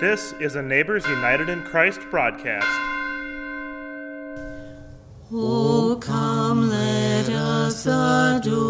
This is a Neighbors United in Christ broadcast. Oh, come, let us adore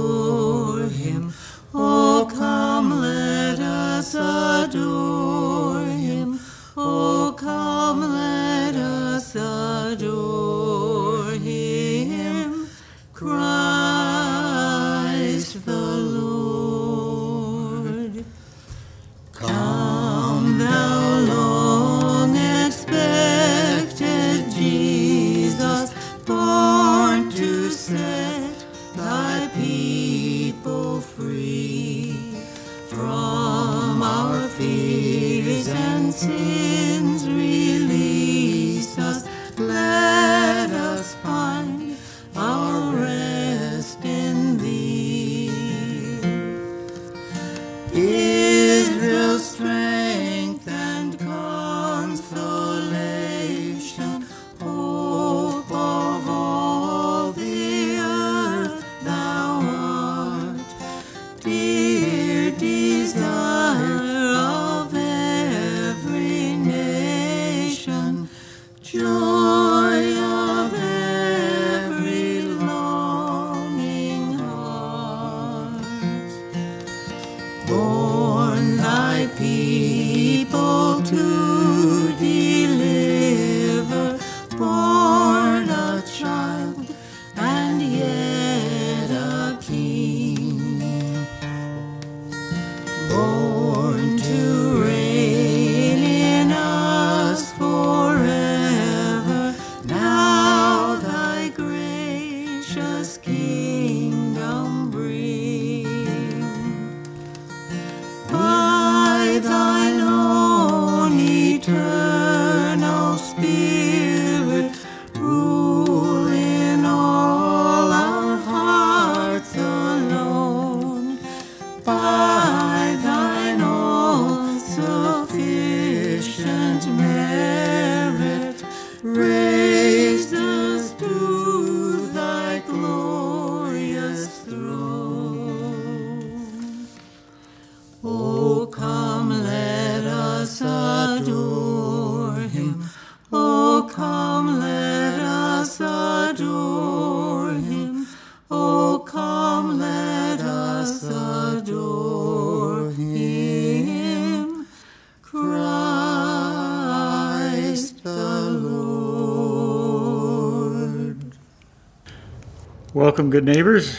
Welcome, good neighbors.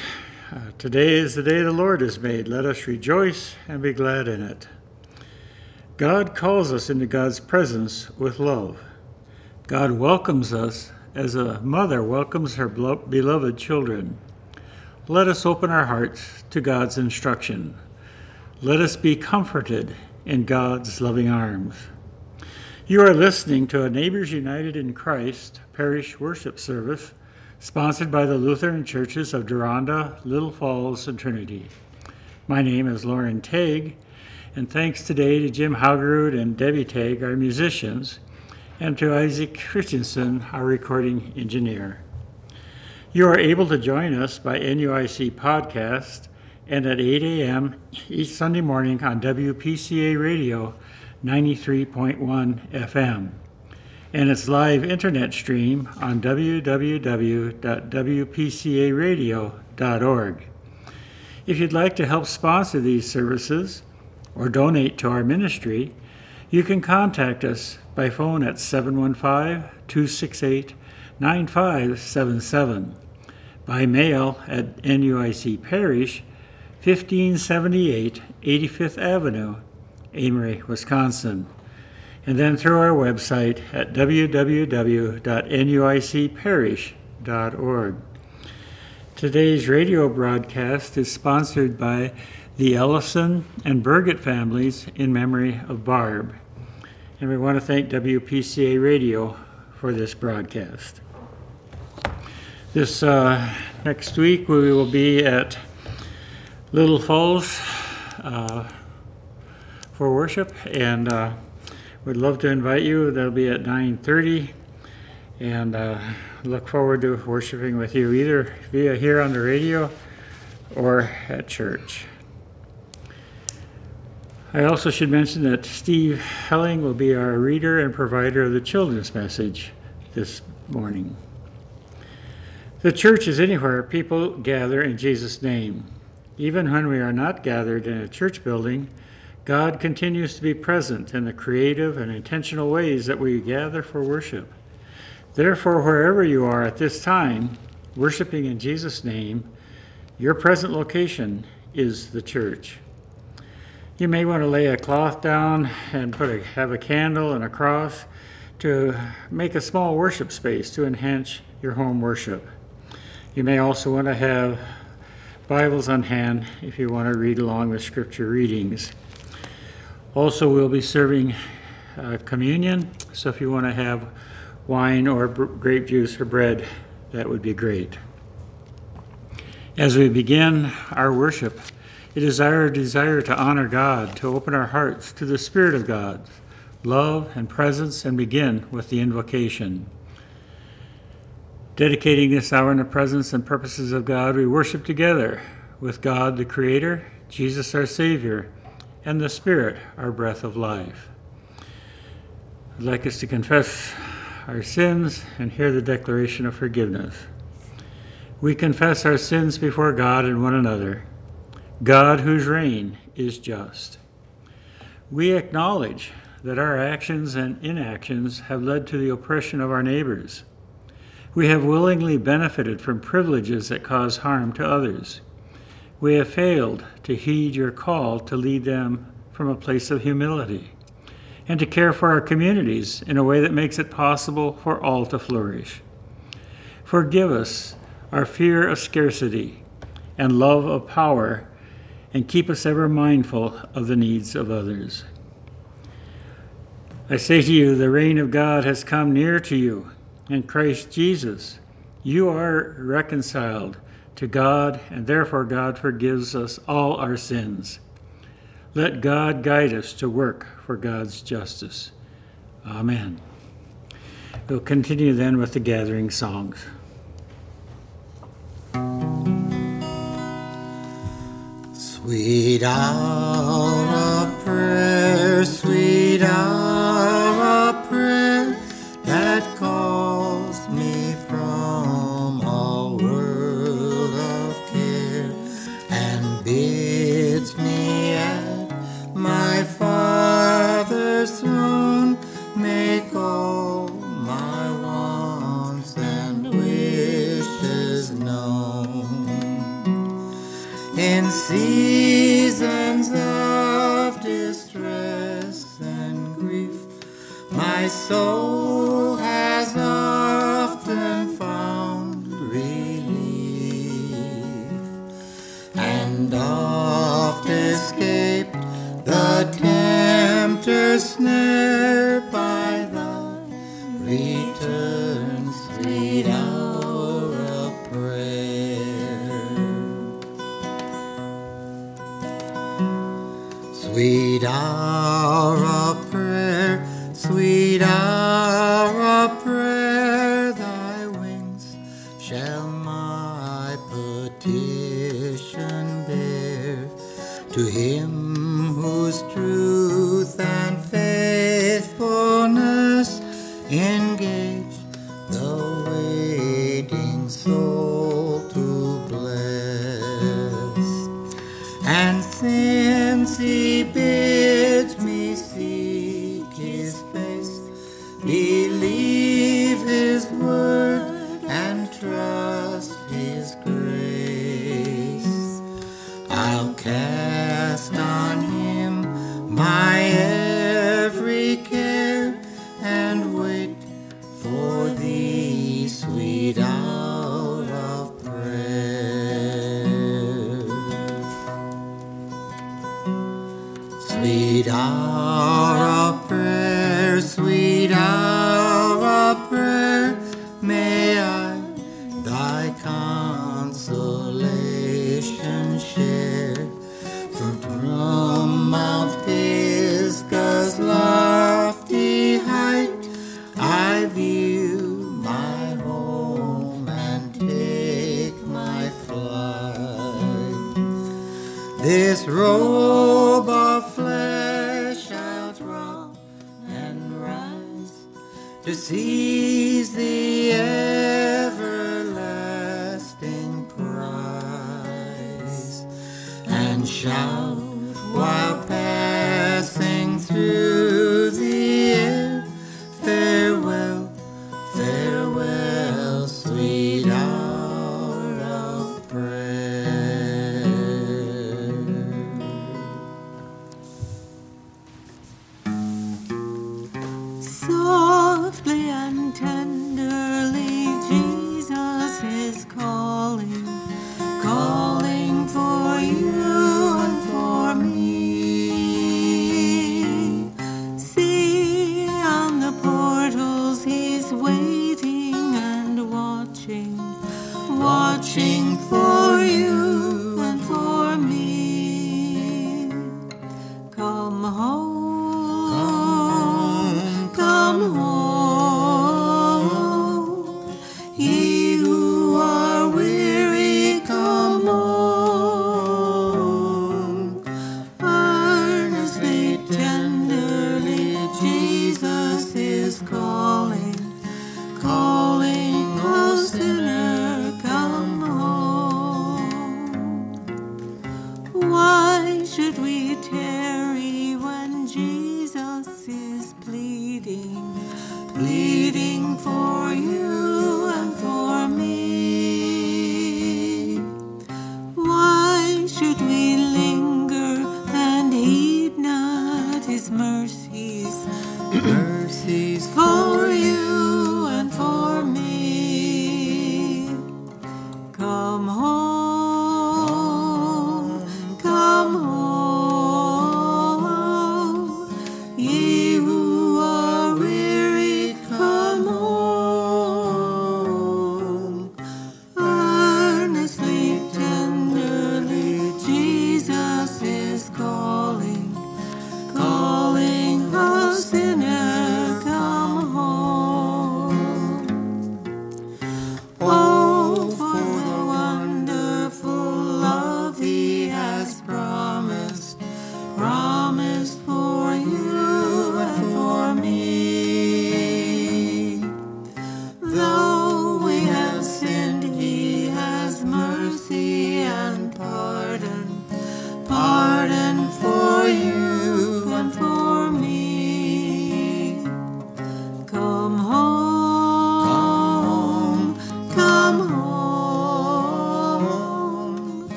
Uh, today is the day the Lord has made. Let us rejoice and be glad in it. God calls us into God's presence with love. God welcomes us as a mother welcomes her belo- beloved children. Let us open our hearts to God's instruction. Let us be comforted in God's loving arms. You are listening to a Neighbors United in Christ parish worship service sponsored by the Lutheran Churches of Deronda, Little Falls, and Trinity. My name is Loren Teig, and thanks today to Jim Haugerud and Debbie Teig, our musicians, and to Isaac Christensen, our recording engineer. You are able to join us by NUIC podcast and at 8 a.m. each Sunday morning on WPCA Radio 93.1 FM and its live internet stream on www.wpcaradio.org. If you'd like to help sponsor these services or donate to our ministry, you can contact us by phone at 715 268 9577, by mail at NUIC Parish, 1578 85th Avenue, Amery, Wisconsin, and then through our website at www.nuicparish.org. Today's radio broadcast is sponsored by the Ellison and Burgett families in memory of Barb. And we want to thank WPCA Radio for this broadcast. This uh, next week we will be at Little Falls uh, for worship, and uh, we'd love to invite you. That'll be at 9:30, and uh, look forward to worshiping with you either via here on the radio or at church. I also should mention that Steve Helling will be our reader and provider of the children's message this morning. The church is anywhere people gather in Jesus' name. Even when we are not gathered in a church building, God continues to be present in the creative and intentional ways that we gather for worship. Therefore, wherever you are at this time, worshiping in Jesus' name, your present location is the church. You may want to lay a cloth down and put a, have a candle and a cross to make a small worship space to enhance your home worship. You may also want to have Bibles on hand if you want to read along with scripture readings. Also, we'll be serving uh, communion, so if you want to have wine or grape juice or bread, that would be great. As we begin our worship, it is our desire to honor God, to open our hearts to the Spirit of God, love and presence, and begin with the invocation. Dedicating this hour in the presence and purposes of God, we worship together with God the Creator, Jesus our Savior, and the Spirit, our breath of life. I'd like us to confess our sins and hear the declaration of forgiveness. We confess our sins before God and one another, God whose reign is just. We acknowledge that our actions and inactions have led to the oppression of our neighbors. We have willingly benefited from privileges that cause harm to others. We have failed to heed your call to lead them from a place of humility and to care for our communities in a way that makes it possible for all to flourish. Forgive us our fear of scarcity and love of power, and keep us ever mindful of the needs of others. I say to you, the reign of God has come near to you in Christ Jesus. You are reconciled to God, and therefore God forgives us all our sins. Let God guide us to work for God's justice. Amen. We'll continue then with the gathering songs. Sweet hour of prayer, sweet hour in seasons of distress and grief, my soul has often found relief and oft escaped the tempter's snare by the hour of prayer, sweet hour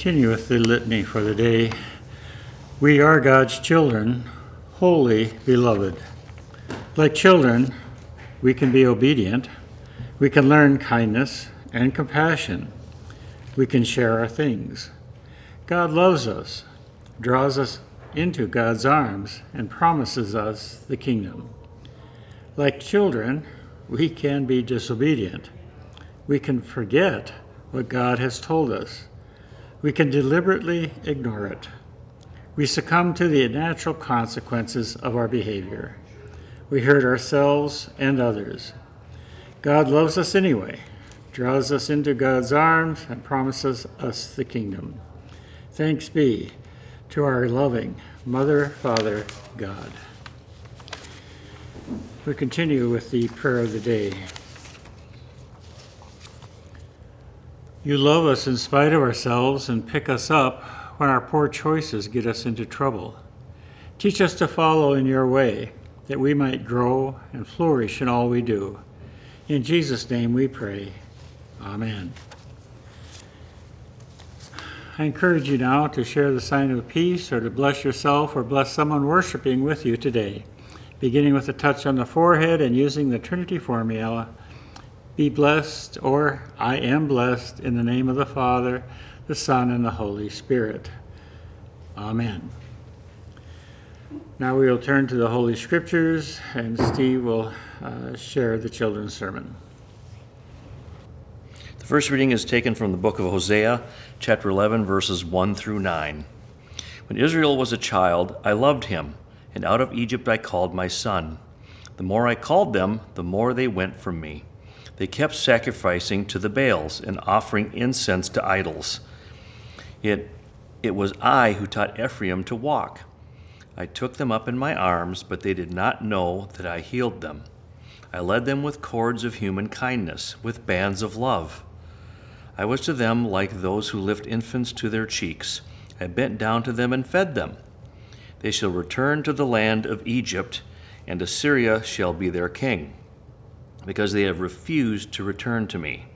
Continue with the litany for the day. We are God's children, holy beloved. Like children, we can be obedient. We can learn kindness and compassion. We can share our things. God loves us, draws us into God's arms, and promises us the kingdom. Like children, we can be disobedient. We can forget what God has told us. We can deliberately ignore it. We succumb to the natural consequences of our behavior. We hurt ourselves and others. God loves us anyway, draws us into God's arms, and promises us the kingdom. Thanks be to our loving Mother, Father, God. We continue with the prayer of the day. You love us in spite of ourselves and pick us up when our poor choices get us into trouble. Teach us to follow in your way, that we might grow and flourish in all we do. In Jesus' name we pray. Amen. I encourage you now to share the sign of peace or to bless yourself or bless someone worshiping with you today, beginning with a touch on the forehead and using the Trinity formula. Be blessed, or I am blessed, in the name of the Father, the Son, and the Holy Spirit. Amen. Now we will turn to the Holy Scriptures, and Steve will uh, share the children's sermon. The first reading is taken from the book of Hosea, chapter 11, verses 1 through 9. When Israel was a child, I loved him, and out of Egypt I called my son. The more I called them, the more they went from me. They kept sacrificing to the Baals and offering incense to idols. It, it was I who taught Ephraim to walk. I took them up in my arms, but they did not know that I healed them. I led them with cords of human kindness, with bands of love. I was to them like those who lift infants to their cheeks. I bent down to them and fed them. They shall return to the land of Egypt, and Assyria shall be their king, because they have refused to return to me.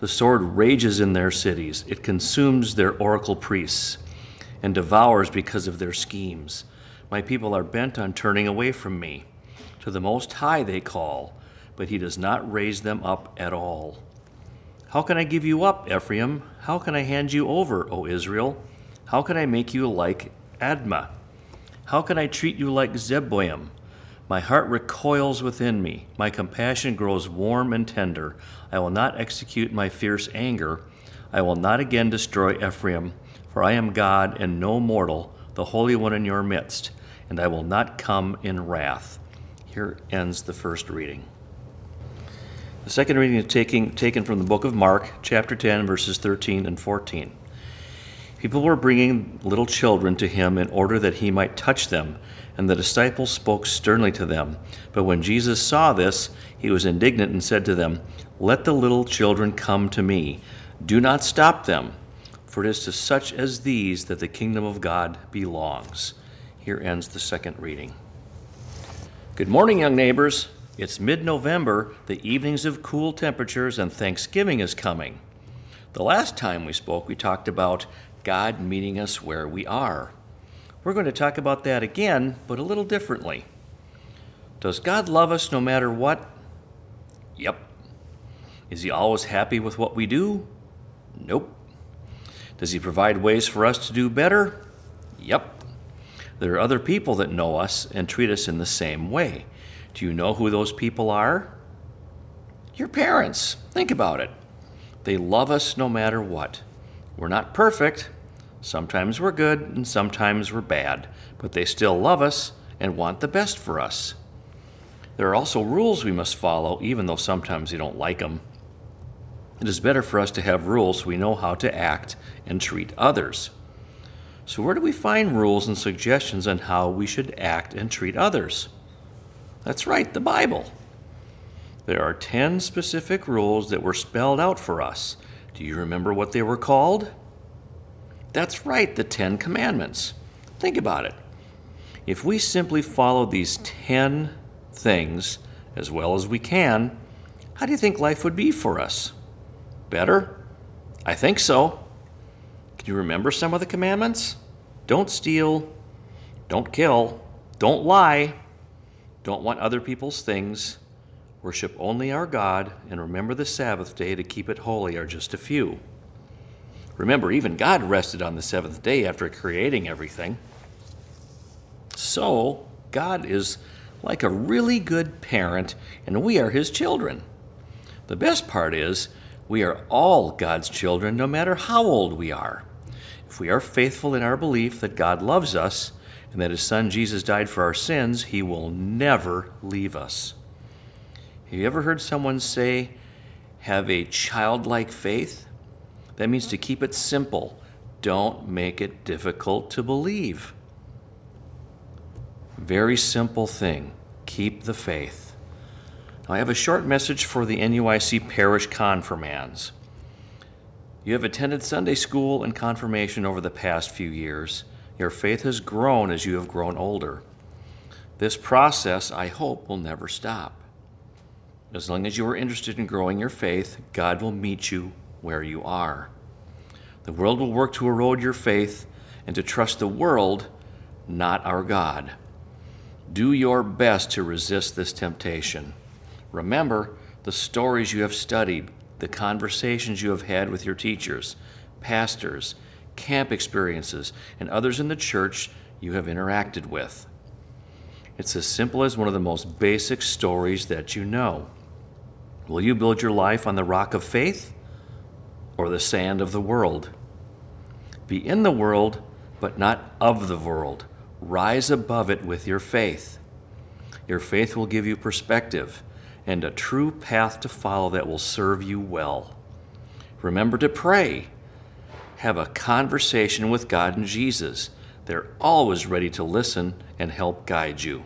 The sword rages in their cities, it consumes their oracle priests, and devours because of their schemes. My people are bent on turning away from me. To the Most High they call, but he does not raise them up at all. How can I give you up, Ephraim? How can I hand you over, O Israel? How can I make you like Admah? How can I treat you like Zeboim? My heart recoils within me. My compassion grows warm and tender. I will not execute my fierce anger. I will not again destroy Ephraim, for I am God and no mortal, the Holy One in your midst, and I will not come in wrath. Here ends the first reading. The second reading is taking, taken from the book of Mark, chapter 10, verses 13 and 14. People were bringing little children to him in order that he might touch them, and the disciples spoke sternly to them. But when Jesus saw this, he was indignant and said to them, Let the little children come to me. Do not stop them, for it is to such as these that the kingdom of God belongs. Here ends the second reading. Good morning, young neighbors. It's mid November, the evenings of cool temperatures, and Thanksgiving is coming. The last time we spoke, we talked about God meeting us where we are. We're going to talk about that again, but a little differently. Does God love us no matter what? Yep. Is He always happy with what we do? Nope. Does He provide ways for us to do better? Yep. There are other people that know us and treat us in the same way. Do you know who those people are? Your parents. Think about it. They love us no matter what. We're not perfect. Sometimes we're good and sometimes we're bad, but they still love us and want the best for us. There are also rules we must follow, even though sometimes we don't like them. It is better for us to have rules so we know how to act and treat others. So, where do we find rules and suggestions on how we should act and treat others? That's right, the Bible. There are 10 specific rules that were spelled out for us. Do you remember what they were called? That's right, the Ten Commandments. Think about it. If we simply follow these 10 things as well as we can, how do you think life would be for us? Better? I think so. Can you remember some of the commandments? Don't steal, don't kill, don't lie, don't want other people's things, worship only our God, and remember the Sabbath day to keep it holy are just a few. Remember, even God rested on the seventh day after creating everything. So, God is like a really good parent, and we are his children. The best part is, we are all God's children, no matter how old we are. If we are faithful in our belief that God loves us and that his son Jesus died for our sins, he will never leave us. Have you ever heard someone say, have a childlike faith? That means to keep it simple. Don't make it difficult to believe. Very simple thing. Keep the faith. Now, I have a short message for the NUIC parish confirmands. You have attended Sunday school and confirmation over the past few years. Your faith has grown as you have grown older. This process, I hope, will never stop. As long as you are interested in growing your faith, God will meet you where you are. The world will work to erode your faith and to trust the world, not our God. Do your best to resist this temptation. Remember the stories you have studied, the conversations you have had with your teachers, pastors, camp experiences, and others in the church you have interacted with. It's as simple as one of the most basic stories that you know. Will you build your life on the rock of faith or the sand of the world. Be in the world, but not of the world. Rise above it with your faith. Your faith will give you perspective and a true path to follow that will serve you well. Remember to pray. Have a conversation with God and Jesus. They're always ready to listen and help guide you.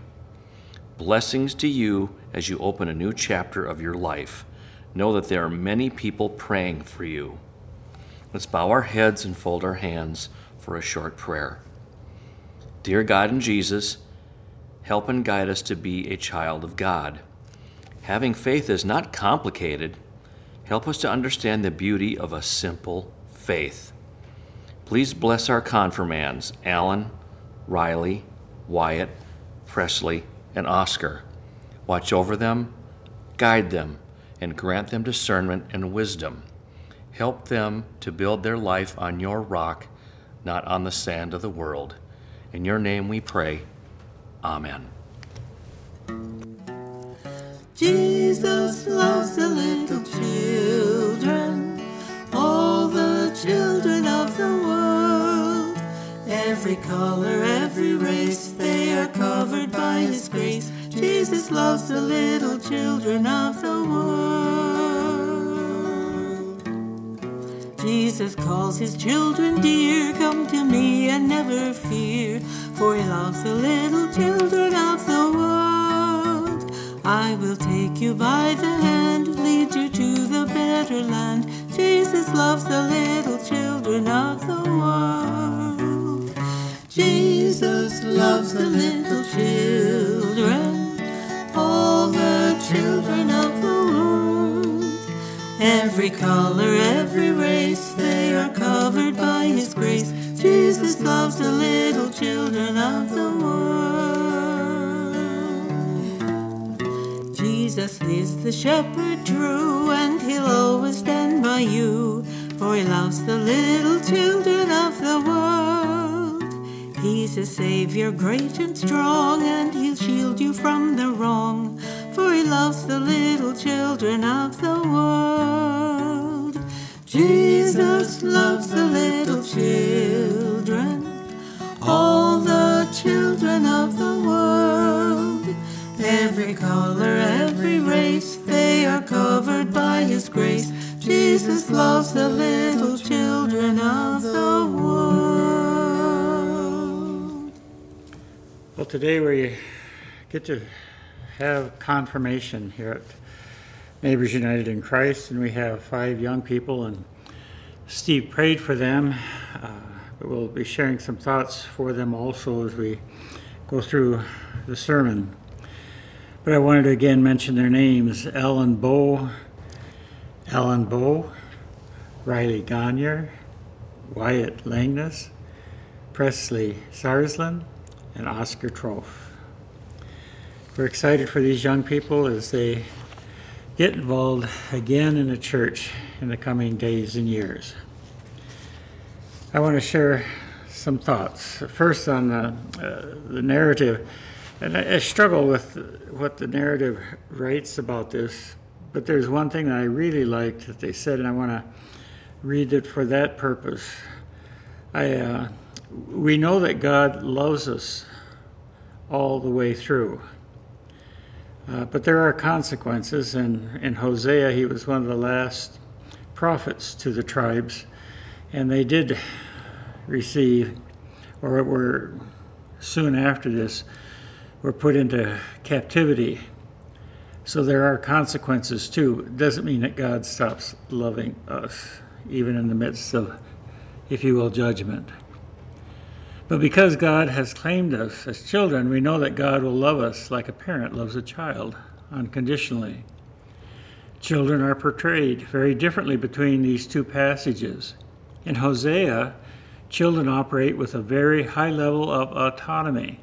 Blessings to you as you open a new chapter of your life. Know that there are many people praying for you. Let's bow our heads and fold our hands for a short prayer. Dear God and Jesus, help and guide us to be a child of God. Having faith is not complicated. Help us to understand the beauty of a simple faith. Please bless our confirmands, Alan, Riley, Wyatt, Presley, and Oscar. Watch over them, guide them, and grant them discernment and wisdom. Help them to build their life on your rock, not on the sand of the world. In your name we pray. Amen. Jesus loves the little children, all the children of the world. Every color, every race, they are covered by His grace. Jesus loves the little children of the world. Jesus calls His children dear, come to me and never fear, for He loves the little children of the world. I will take you by the hand, lead you to the better land. Jesus loves the little children of the world. Jesus loves the little children, Every color, every race, they are covered by His grace. Jesus loves the little children of the world. Jesus is the shepherd true, and he'll always stand by you, for he loves the little children of the world. He's a savior great and strong, and he'll shield you from the wrong, for he loves the little children of the world. Jesus loves the little children, all the children of the world. Every color, every race, they are covered by His grace. Jesus loves the little children of the world. Well, today we get to have confirmation here at Neighbors United in Christ, and we have five young people, and Steve prayed for them. Uh, we'll be sharing some thoughts for them also as we go through the sermon. But I wanted to again mention their names Alan Bow, Alan Bow, Riley Gagne, Wyatt Langness, Presley Sarsland, and Oscar Trofe. We're excited for these young people as they get involved again in the church in the coming days and years. I want to share some thoughts. First, on the, uh, the narrative, and I, I struggle with what the narrative writes about this, but there's one thing that I really liked that they said, and I want to read it for that purpose. I, uh, we know that God loves us all the way through. Uh, but there are consequences, and in Hosea, he was one of the last prophets to the tribes, and they did receive, or were soon after this, were put into captivity. So there are consequences too. It doesn't mean that God stops loving us, even in the midst of, if you will, judgment. But because God has claimed us as children, we know that God will love us like a parent loves a child, unconditionally. Children are portrayed very differently between these two passages. In Hosea, children operate with a very high level of autonomy,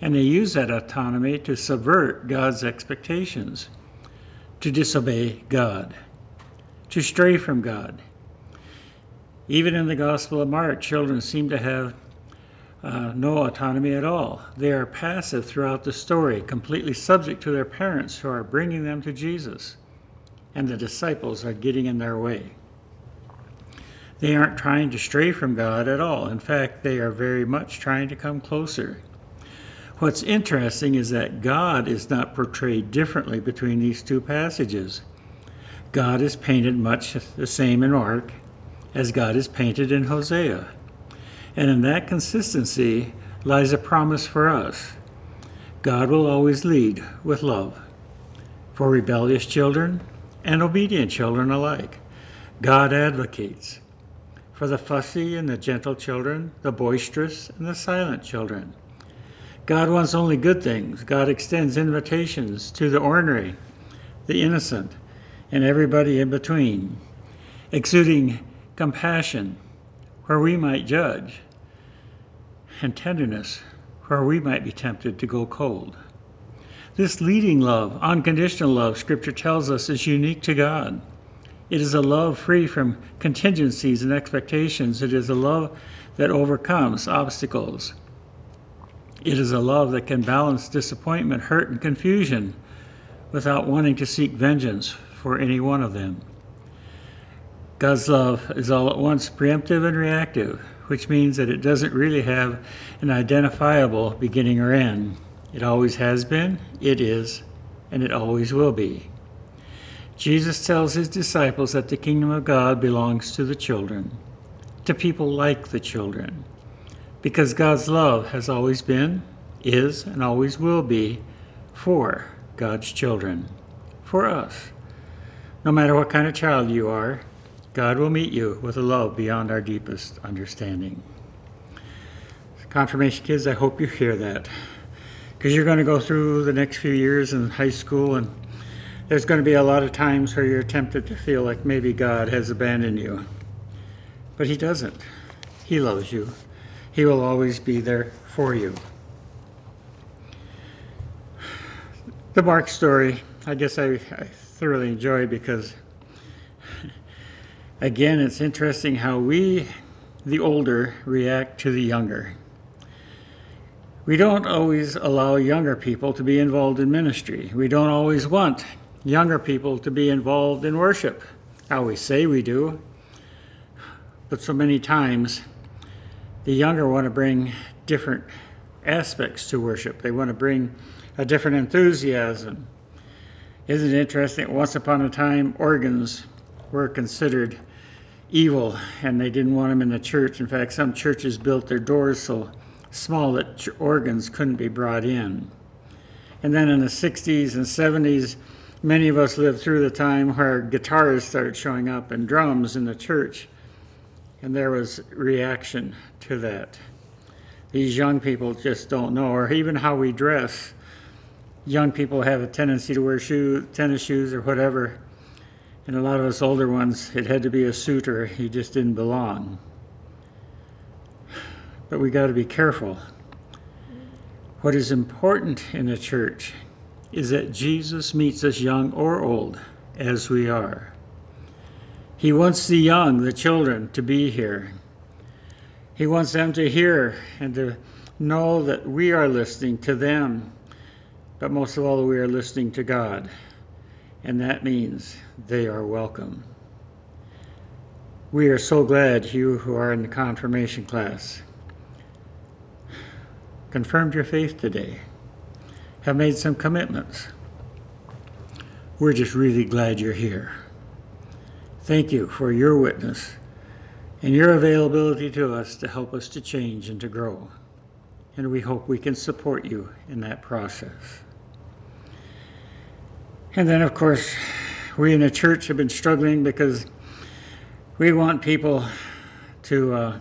and they use that autonomy to subvert God's expectations, to disobey God, to stray from God. Even in the Gospel of Mark, children seem to have uh, no autonomy at all. They are passive throughout the story, completely subject to their parents who are bringing them to Jesus, and the disciples are getting in their way. They aren't trying to stray from God at all. In fact, they are very much trying to come closer. What's interesting is that God is not portrayed differently between these two passages. God is painted much the same in Mark as God is painted in Hosea. And in that consistency lies a promise for us. God will always lead with love for rebellious children and obedient children alike. God advocates for the fussy and the gentle children, the boisterous and the silent children. God wants only good things. God extends invitations to the ornery, the innocent, and everybody in between, exuding compassion where we might judge, and tenderness where we might be tempted to go cold. This leading love, unconditional love, Scripture tells us, is unique to God. It is a love free from contingencies and expectations. It is a love that overcomes obstacles. It is a love that can balance disappointment, hurt, and confusion without wanting to seek vengeance for any one of them. God's love is all at once preemptive and reactive, which means that it doesn't really have an identifiable beginning or end. It always has been, it is, and it always will be. Jesus tells his disciples that the kingdom of God belongs to the children, to people like the children, because God's love has always been, is, and always will be for God's children, for us. No matter what kind of child you are, God will meet you with a love beyond our deepest understanding. Confirmation kids, I hope you hear that. Because you're going to go through the next few years in high school and there's going to be a lot of times where you're tempted to feel like maybe God has abandoned you. But He doesn't. He loves you, He will always be there for you. The Mark story, I guess I, I thoroughly enjoy because, again, it's interesting how we, the older, react to the younger. We don't always allow younger people to be involved in ministry. We don't always want younger people to be involved in worship. I always say we do, but so many times the younger want to bring different aspects to worship. They want to bring a different enthusiasm. Isn't it interesting? Once upon a time, organs were considered evil and they didn't want them in the church. In fact, some churches built their doors so small that organs couldn't be brought in. And then in the 60s and 70s, many of us lived through the time where guitars started showing up and drums in the church, and there was reaction to that. These young people just don't know, or even how we dress. Young people have a tendency to wear shoe, tennis shoes or whatever, and a lot of us older ones, it had to be a suit or he just didn't belong. But we got to be careful. What is important in the church is that Jesus meets us young or old as we are. He wants the young, the children, to be here. He wants them to hear and to know that we are listening to them, but most of all, we are listening to God. And that means they are welcome. We are so glad you who are in the confirmation class confirmed your faith today have made some commitments. We're just really glad you're here. Thank you for your witness and your availability to us to help us to change and to grow. And we hope we can support you in that process. And then, of course, we in the church have been struggling because we want people to uh,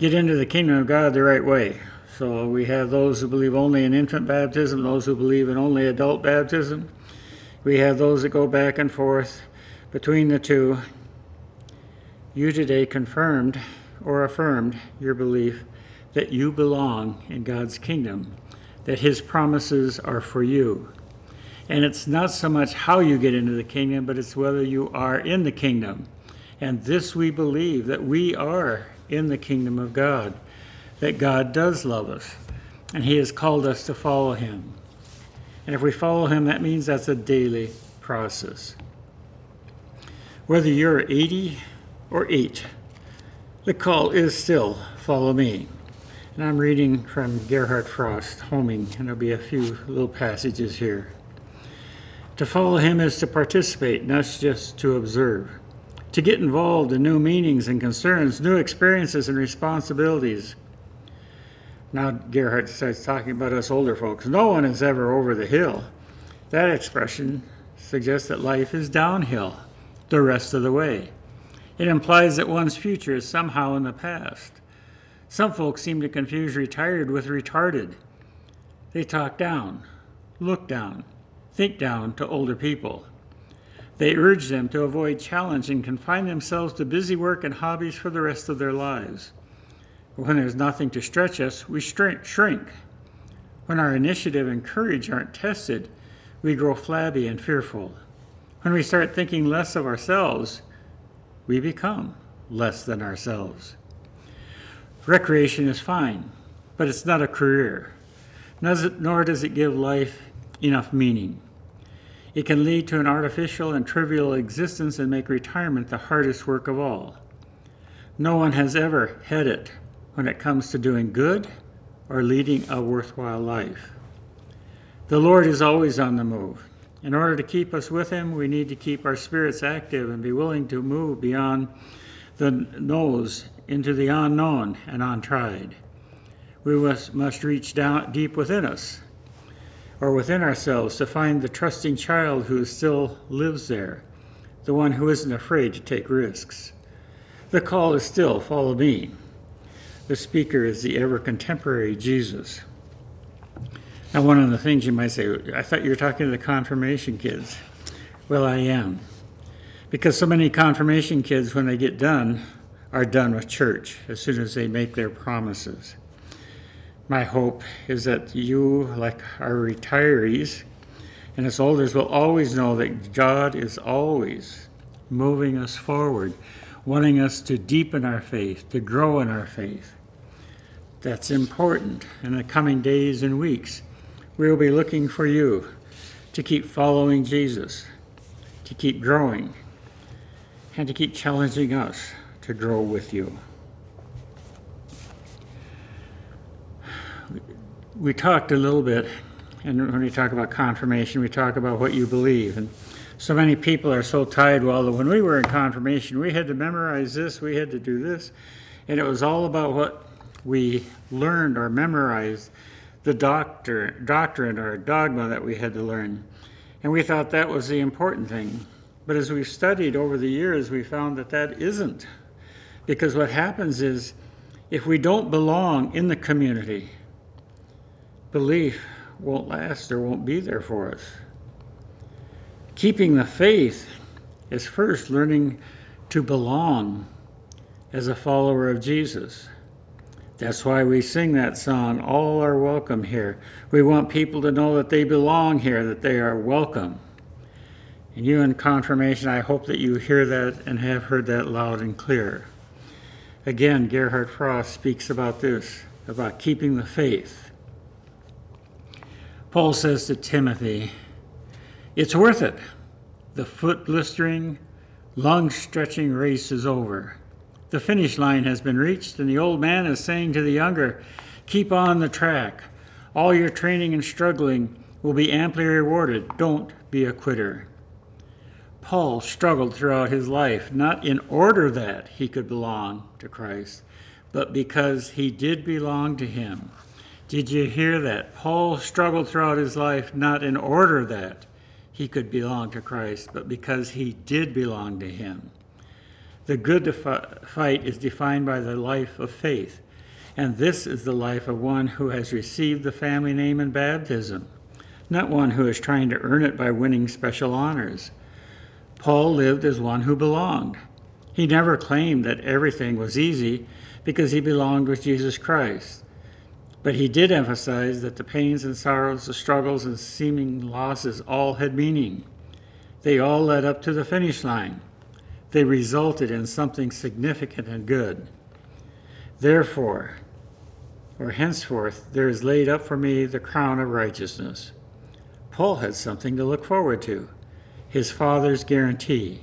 get into the kingdom of God the right way. So we have those who believe only in infant baptism, those who believe in only adult baptism. We have those that go back and forth between the two. You today confirmed or affirmed your belief that you belong in God's kingdom, that His promises are for you. And it's not so much how you get into the kingdom, but it's whether you are in the kingdom. And this we believe that we are in the kingdom of God that God does love us and He has called us to follow Him. And if we follow Him, that means that's a daily process. Whether you're 80 or 8. The call is still follow me. And I'm reading from Gerhard Frost, Homing, and there'll be a few little passages here. To follow him is to participate, not just to observe. To get involved in new meanings and concerns, new experiences and responsibilities. Now, Gerhard starts talking about us older folks. No one is ever over the hill. That expression suggests that life is downhill the rest of the way. It implies that one's future is somehow in the past. Some folks seem to confuse retired with retarded. They talk down, look down, think down to older people. They urge them to avoid challenge and confine themselves to busy work and hobbies for the rest of their lives. When there's nothing to stretch us, we shrink. When our initiative and courage aren't tested, we grow flabby and fearful. When we start thinking less of ourselves, we become less than ourselves. Recreation is fine, but it's not a career, nor does it give life enough meaning. It can lead to an artificial and trivial existence and make retirement the hardest work of all. No one has ever had it when it comes to doing good or leading a worthwhile life. The Lord is always on the move. In order to keep us with Him, we need to keep our spirits active and be willing to move beyond the nose into the unknown and untried. We must, must reach down deep within us or within ourselves to find the trusting child who still lives there, the one who isn't afraid to take risks. The call is still follow me. The speaker is the ever contemporary Jesus. Now, one of the things you might say, I thought you were talking to the confirmation kids. Well, I am. Because so many confirmation kids, when they get done, are done with church as soon as they make their promises. My hope is that you, like our retirees and us elders, will always know that God is always moving us forward wanting us to deepen our faith, to grow in our faith. That's important in the coming days and weeks. We will be looking for you to keep following Jesus, to keep growing, and to keep challenging us to grow with you. We talked a little bit, and when we talk about confirmation, we talk about what you believe. And so many people are so tied. Well, when we were in confirmation, we had to memorize this, we had to do this, and it was all about what we learned or memorized, the doctor, doctrine or dogma that we had to learn. And we thought that was the important thing. But as we've studied over the years, we found that that isn't. Because what happens is, if we don't belong in the community, belief won't last or won't be there for us. Keeping the faith is first learning to belong as a follower of Jesus. That's why we sing that song, All Are Welcome Here. We want people to know that they belong here, that they are welcome. And you in confirmation, I hope that you hear that and have heard that loud and clear. Again, Gerhard Frost speaks about this, about keeping the faith. Paul says to Timothy, it's worth it. The foot blistering, lung stretching race is over. The finish line has been reached, and the old man is saying to the younger, Keep on the track. All your training and struggling will be amply rewarded. Don't be a quitter. Paul struggled throughout his life, not in order that he could belong to Christ, but because he did belong to him. Did you hear that? Paul struggled throughout his life, not in order that he could belong to Christ, but because he did belong to him. The good fight is defined by the life of faith, and this is the life of one who has received the family name in baptism, not one who is trying to earn it by winning special honors. Paul lived as one who belonged. He never claimed that everything was easy because he belonged with Jesus Christ. But he did emphasize that the pains and sorrows, the struggles and seeming losses all had meaning. They all led up to the finish line. They resulted in something significant and good. Therefore, or henceforth, there is laid up for me the crown of righteousness. Paul had something to look forward to his father's guarantee.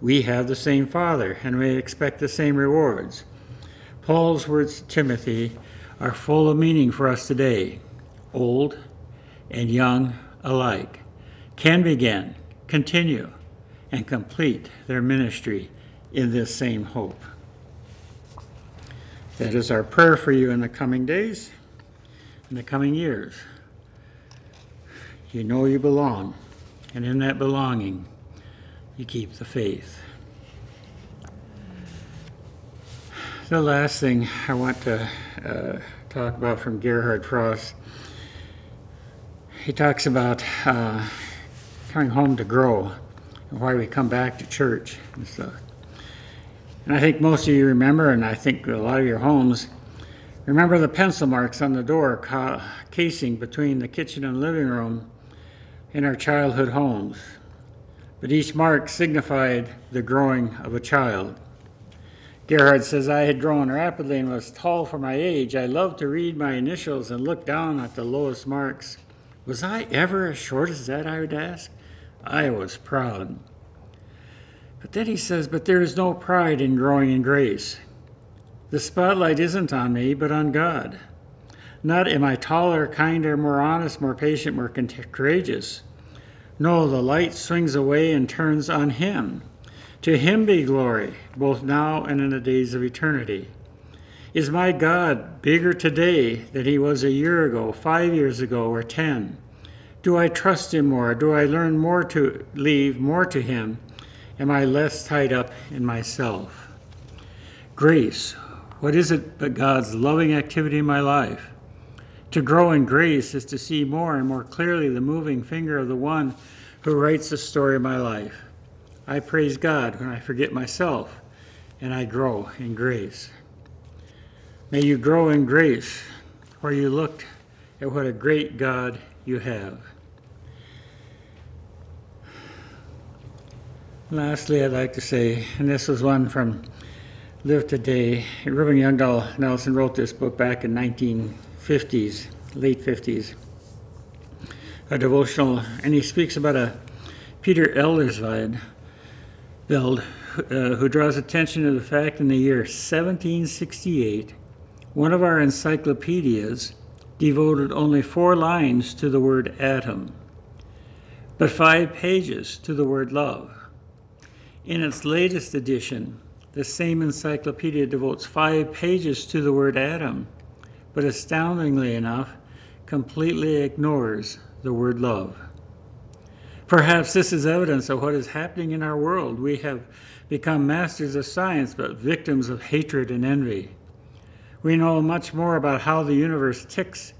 We have the same Father, and we expect the same rewards. Paul's words to Timothy are full of meaning for us today, old and young alike, can begin, continue, and complete their ministry in this same hope. That is our prayer for you in the coming days, in the coming years. You know you belong, and in that belonging, you keep the faith. The last thing I want to uh, talk about from Gerhard Frost, he talks about uh, coming home to grow and why we come back to church and stuff. And I think most of you remember, and I think a lot of your homes remember the pencil marks on the door ca- casing between the kitchen and living room in our childhood homes. But each mark signified the growing of a child. Gerhard says, I had grown rapidly and was tall for my age. I loved to read my initials and look down at the lowest marks. Was I ever as short as that? I would ask. I was proud. But then he says, But there is no pride in growing in grace. The spotlight isn't on me, but on God. Not am I taller, kinder, more honest, more patient, more courageous. No, the light swings away and turns on Him. To Him be glory, both now and in the days of eternity. Is my God bigger today than He was a year ago, five years ago, or ten? Do I trust Him more? Do I learn more to leave more to Him? Am I less tied up in myself? Grace. What is it but God's loving activity in my life? To grow in grace is to see more and more clearly the moving finger of the one who writes the story of my life. I praise God when I forget myself and I grow in grace. May you grow in grace where you look at what a great God you have. Lastly, I'd like to say, and this was one from Live Today. Reverend Youngdahl Nelson wrote this book back in 1950s, late 50s, a devotional, and he speaks about a Peter Eldersveld, uh, who draws attention to the fact in the year 1768, one of our encyclopedias devoted only four lines to the word atom, but five pages to the word love. In its latest edition, the same encyclopedia devotes five pages to the word atom, but astoundingly enough, completely ignores the word love. Perhaps this is evidence of what is happening in our world. We have become masters of science, but victims of hatred and envy. We know much more about how the universe ticks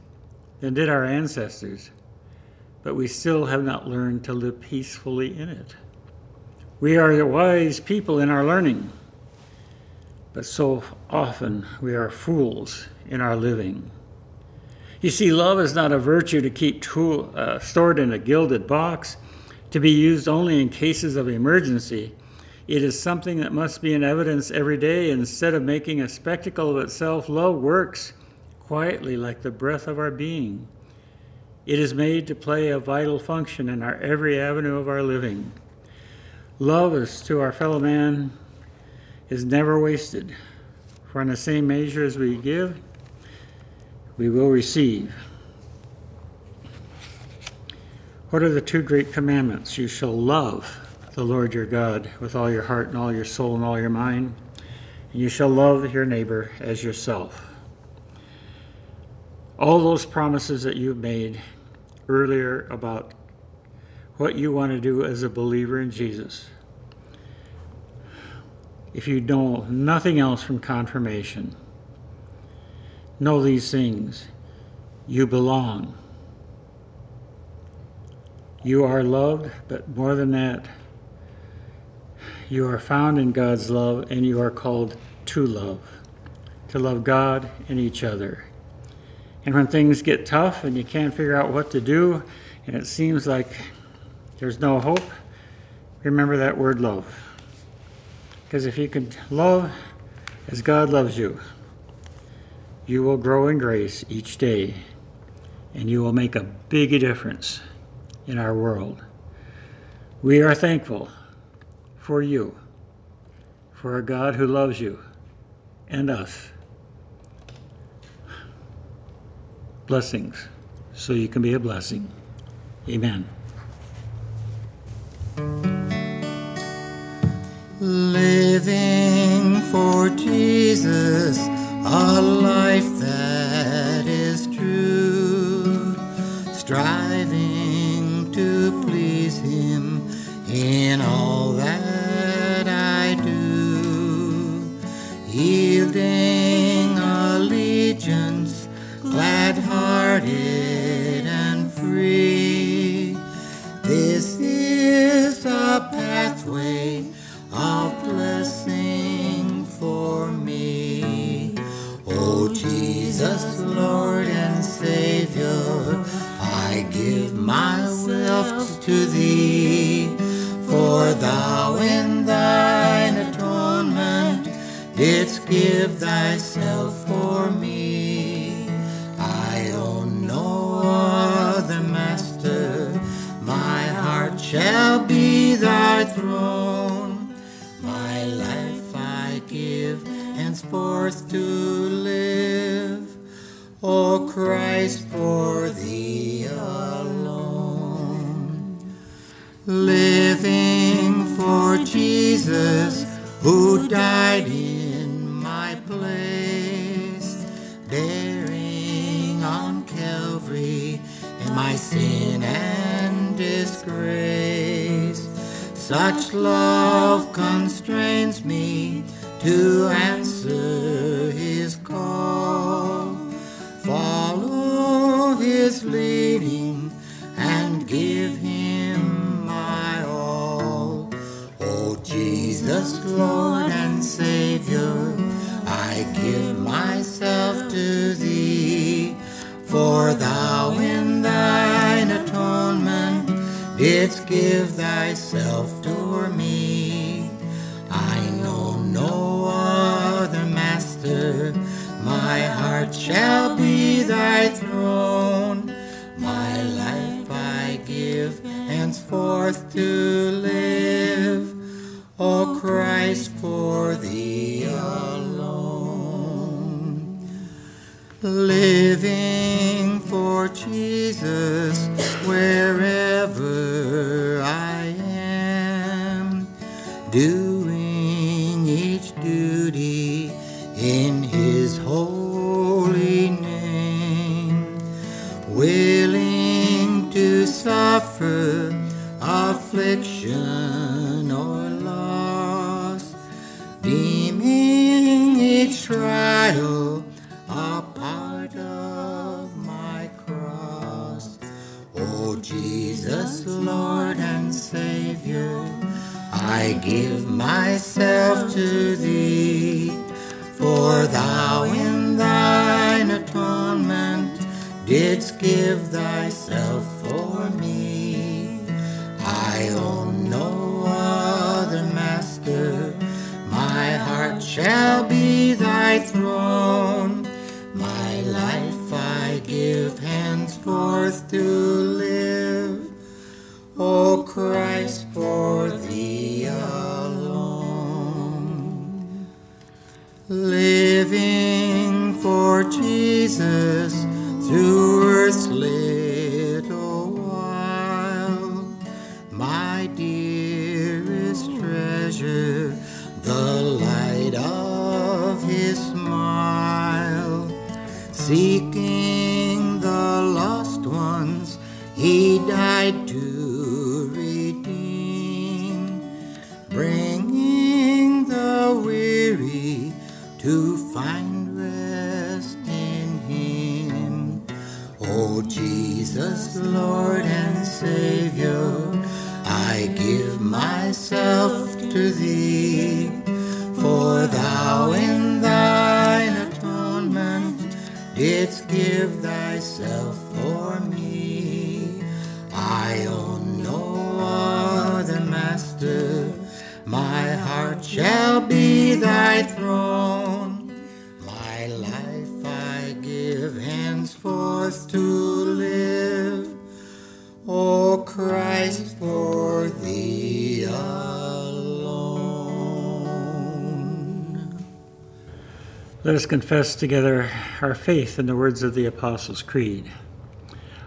than did our ancestors, but we still have not learned to live peacefully in it. We are wise people in our learning, but so often we are fools in our living. You see, love is not a virtue to keep uh, stored in a gilded box, to be used only in cases of emergency. It is something that must be in evidence every day. Instead of making a spectacle of itself, love works quietly like the breath of our being. It is made to play a vital function in our every avenue of our living. Love is to our fellow man is never wasted. For in the same measure as we give, we will receive. What are the two great commandments? You shall love the Lord your God with all your heart and all your soul and all your mind, and you shall love your neighbor as yourself. All those promises that you've made earlier about what you want to do as a believer in Jesus. If you know nothing else from confirmation, know these things. You belong. You are loved, but more than that, you are found in God's love and you are called to love, to love God and each other. And when things get tough and you can't figure out what to do and it seems like there's no hope, remember that word love. Because if you can love as God loves you, you will grow in grace each day and you will make a big difference in our world. We are thankful for you for a God who loves you and us. Blessings, so you can be a blessing. Amen. Living for Jesus, a life that is true. Striving in all that I do. Yielding allegiance, glad hearted and free. This is a pathway of blessing for me. O Jesus, Lord and Savior, I give myself to Thee, for Thou in Thine atonement didst give Thyself for me. I own no other master, my heart shall be Thy throne. My life I give henceforth to live, O Christ, for Thee Living for Jesus, who died in my place, bearing on Calvary in my sin and disgrace. Such love constrains me to answer his call, follow his leading, Jesus, Lord and Savior, I give myself to thee, for thou in thine atonement didst give thyself to me. I know no other master, my heart shall be thy throne. My life I give henceforth to live, O Christ, for thee alone. Living for Jesus wherever I am, doing each duty in His holy name, willing to suffer affliction a part of my cross. O Jesus, Lord and Savior, I give myself to thee, for thou in thine atonement didst give thyself for me. I own no other master, my heart shall be henceforth to live, O Christ, for thee alone. Living for Jesus through earth's Lord and Savior, I give myself to thee, for thou in thine atonement didst give thyself for me. I own no other master, my heart shall be thy throne. My life I give henceforth to Let us confess together our faith in the words of the Apostles' Creed.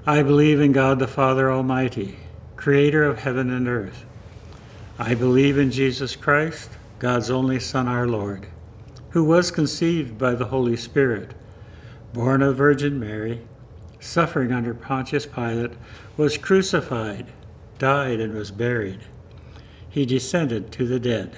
I believe in God the Father Almighty, creator of heaven and earth. I believe in Jesus Christ, God's only Son, our Lord, who was conceived by the Holy Spirit, born of Virgin Mary, suffering under Pontius Pilate, was crucified, died, and was buried. He descended to the dead.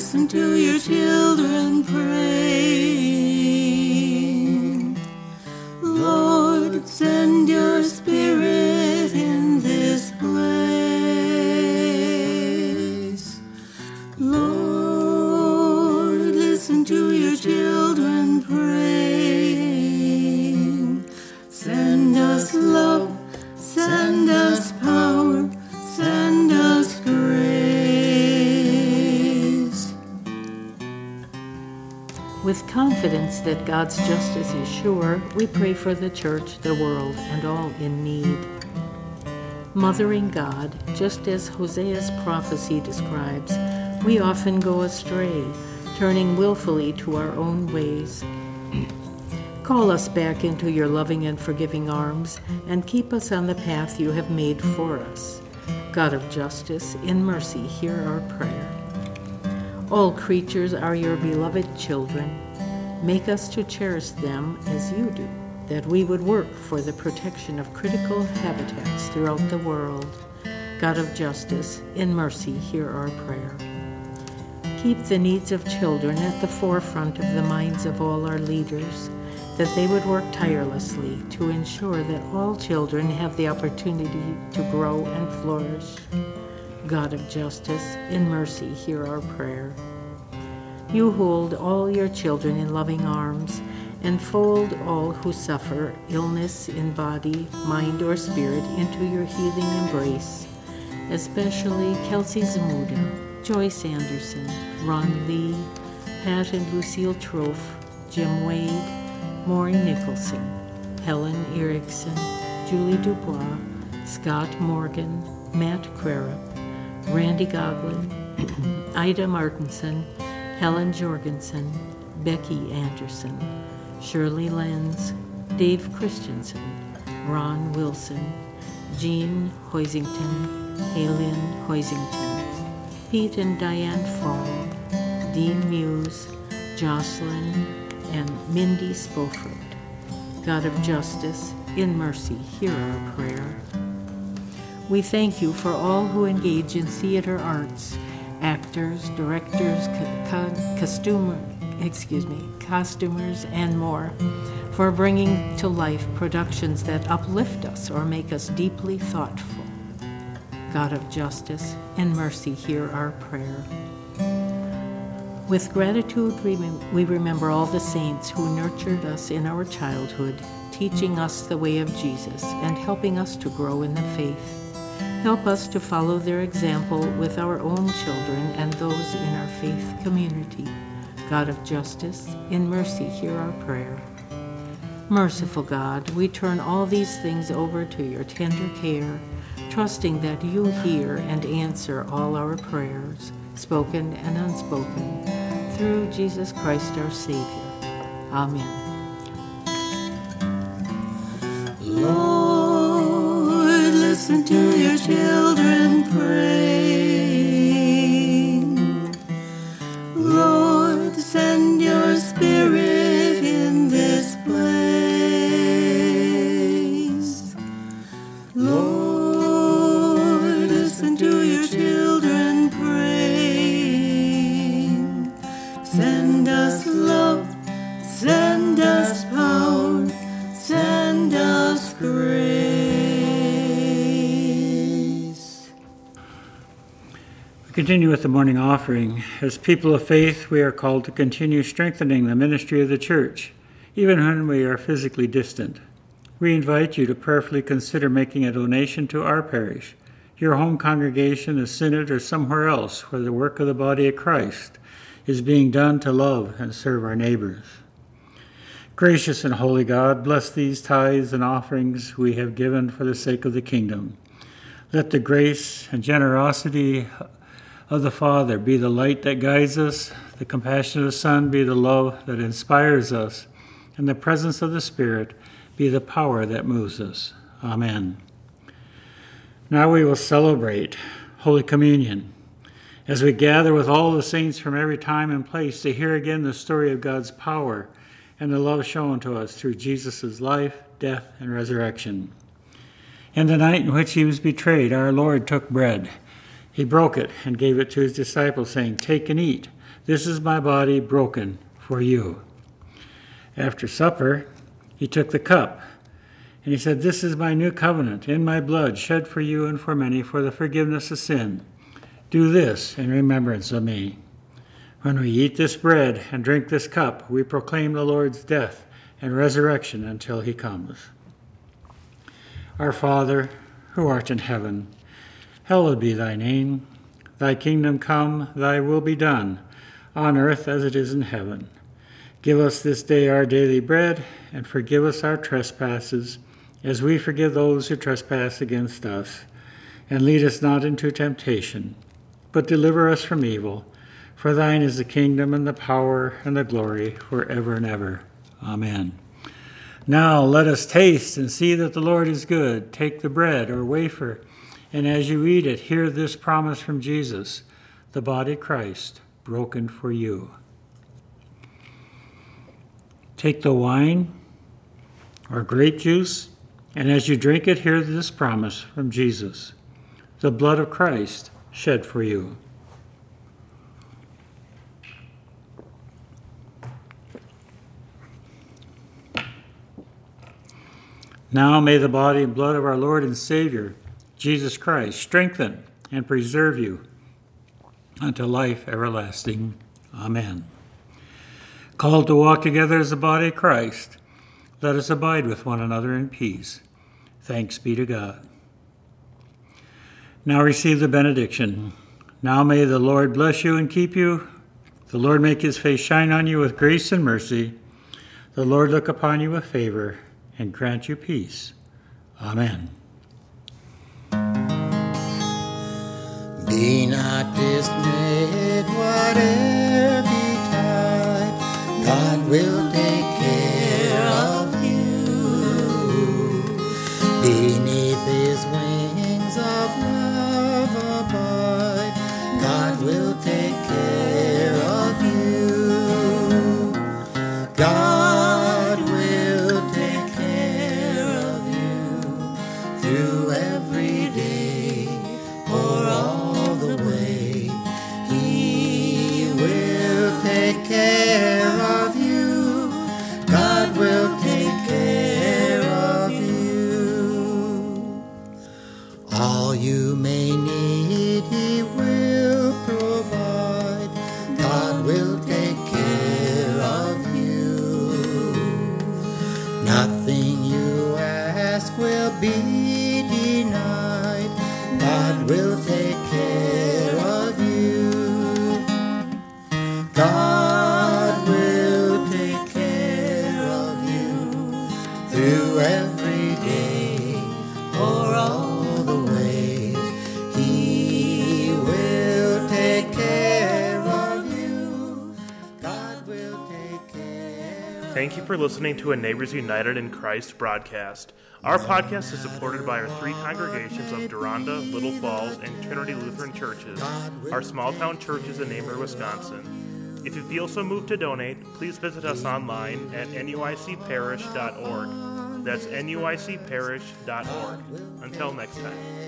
listen to your children praying. Lord, send your spirit in this place. Lord, listen to your children praying. That God's justice is sure, we pray for the church, the world, and all in need. Mothering God, just as Hosea's prophecy describes, we often go astray, turning willfully to our own ways. Call us back into your loving and forgiving arms, and keep us on the path you have made for us. God of justice, in mercy, hear our prayer. All creatures are your beloved children. Make us to cherish them as you do, that we would work for the protection of critical habitats throughout the world. God of justice, in mercy, hear our prayer. Keep the needs of children at the forefront of the minds of all our leaders, that they would work tirelessly to ensure that all children have the opportunity to grow and flourish. God of justice, in mercy, hear our prayer. You hold all your children in loving arms and fold all who suffer illness in body, mind, or spirit into your healing embrace, especially Kelsey Zamuda, Joyce Anderson, Ron Lee, Pat and Lucille Trofe, Jim Wade, Maury Nicholson, Helen Erickson, Julie Dubois, Scott Morgan, Matt Crarup, Randy Goglin, Ida Martinson, Helen Jorgensen, Becky Anderson, Shirley Lenz, Dave Christensen, Ron Wilson, Jean Hoisington, Halen Hoisington, Pete and Diane Fall, Dean Muse, Jocelyn, and Mindy Spofford. God of justice, in mercy, hear our prayer. We thank you for all who engage in theater arts, actors, directors, co- co- costumer, excuse me, costumers, and more, for bringing to life productions that uplift us or make us deeply thoughtful. God of justice, and mercy, hear our prayer. With gratitude, we remember all the saints who nurtured us in our childhood, teaching us the way of Jesus and helping us to grow in the faith. Help us to follow their example with our own children and those in our faith community. God of justice, in mercy, hear our prayer. Merciful God, we turn all these things over to your tender care, trusting that you hear and answer all our prayers, spoken and unspoken, through Jesus Christ our Savior. Amen. Listen to your children praying. Continue with the morning offering. As people of faith, we are called to continue strengthening the ministry of the church, even when we are physically distant. We invite you to prayerfully consider making a donation to our parish, your home congregation, a synod, or somewhere else where the work of the body of Christ is being done to love and serve our neighbors. Gracious and holy God, bless these tithes and offerings we have given for the sake of the kingdom. Let the grace and generosity of the Father be the light that guides us, the compassion of the Son be the love that inspires us, and the presence of the Spirit be the power that moves us. Amen. Now we will celebrate Holy Communion as we gather with all the saints from every time and place to hear again the story of God's power and the love shown to us through Jesus' life, death, and resurrection. In the night in which he was betrayed, our Lord took bread. He broke it and gave it to his disciples, saying, Take and eat. This is my body broken for you. After supper, he took the cup, and he said, This is my new covenant in my blood, shed for you and for many for the forgiveness of sin. Do this in remembrance of me. When we eat this bread and drink this cup, we proclaim the Lord's death and resurrection until he comes. Our Father, who art in heaven, Hallowed be thy name. Thy kingdom come, thy will be done, on earth as it is in heaven. Give us this day our daily bread, and forgive us our trespasses, as we forgive those who trespass against us. And lead us not into temptation, but deliver us from evil. For thine is the kingdom, and the power, and the glory, for ever and ever. Amen. Now let us taste and see that the Lord is good. Take the bread or wafer and as you eat it, hear this promise from Jesus the body of Christ broken for you. Take the wine or grape juice, and as you drink it, hear this promise from Jesus the blood of Christ shed for you. Now may the body and blood of our Lord and Savior Jesus Christ, strengthen and preserve you unto life everlasting. Amen. Called to walk together as the body of Christ, let us abide with one another in peace. Thanks be to God. Now receive the benediction. Now may the Lord bless you and keep you. The Lord make his face shine on you with grace and mercy. The Lord look upon you with favor and grant you peace. Amen. Be not dismayed, whatever betide, God will take care of you. Beneath for listening to a Neighbors United in Christ broadcast. Our podcast is supported by our three congregations of Deronda, Little Falls, and Trinity Lutheran Churches, our small town churches in Amery, Wisconsin. If you feel so moved to donate, please visit us online at nuicparish.org. That's nuicparish.org. Until next time.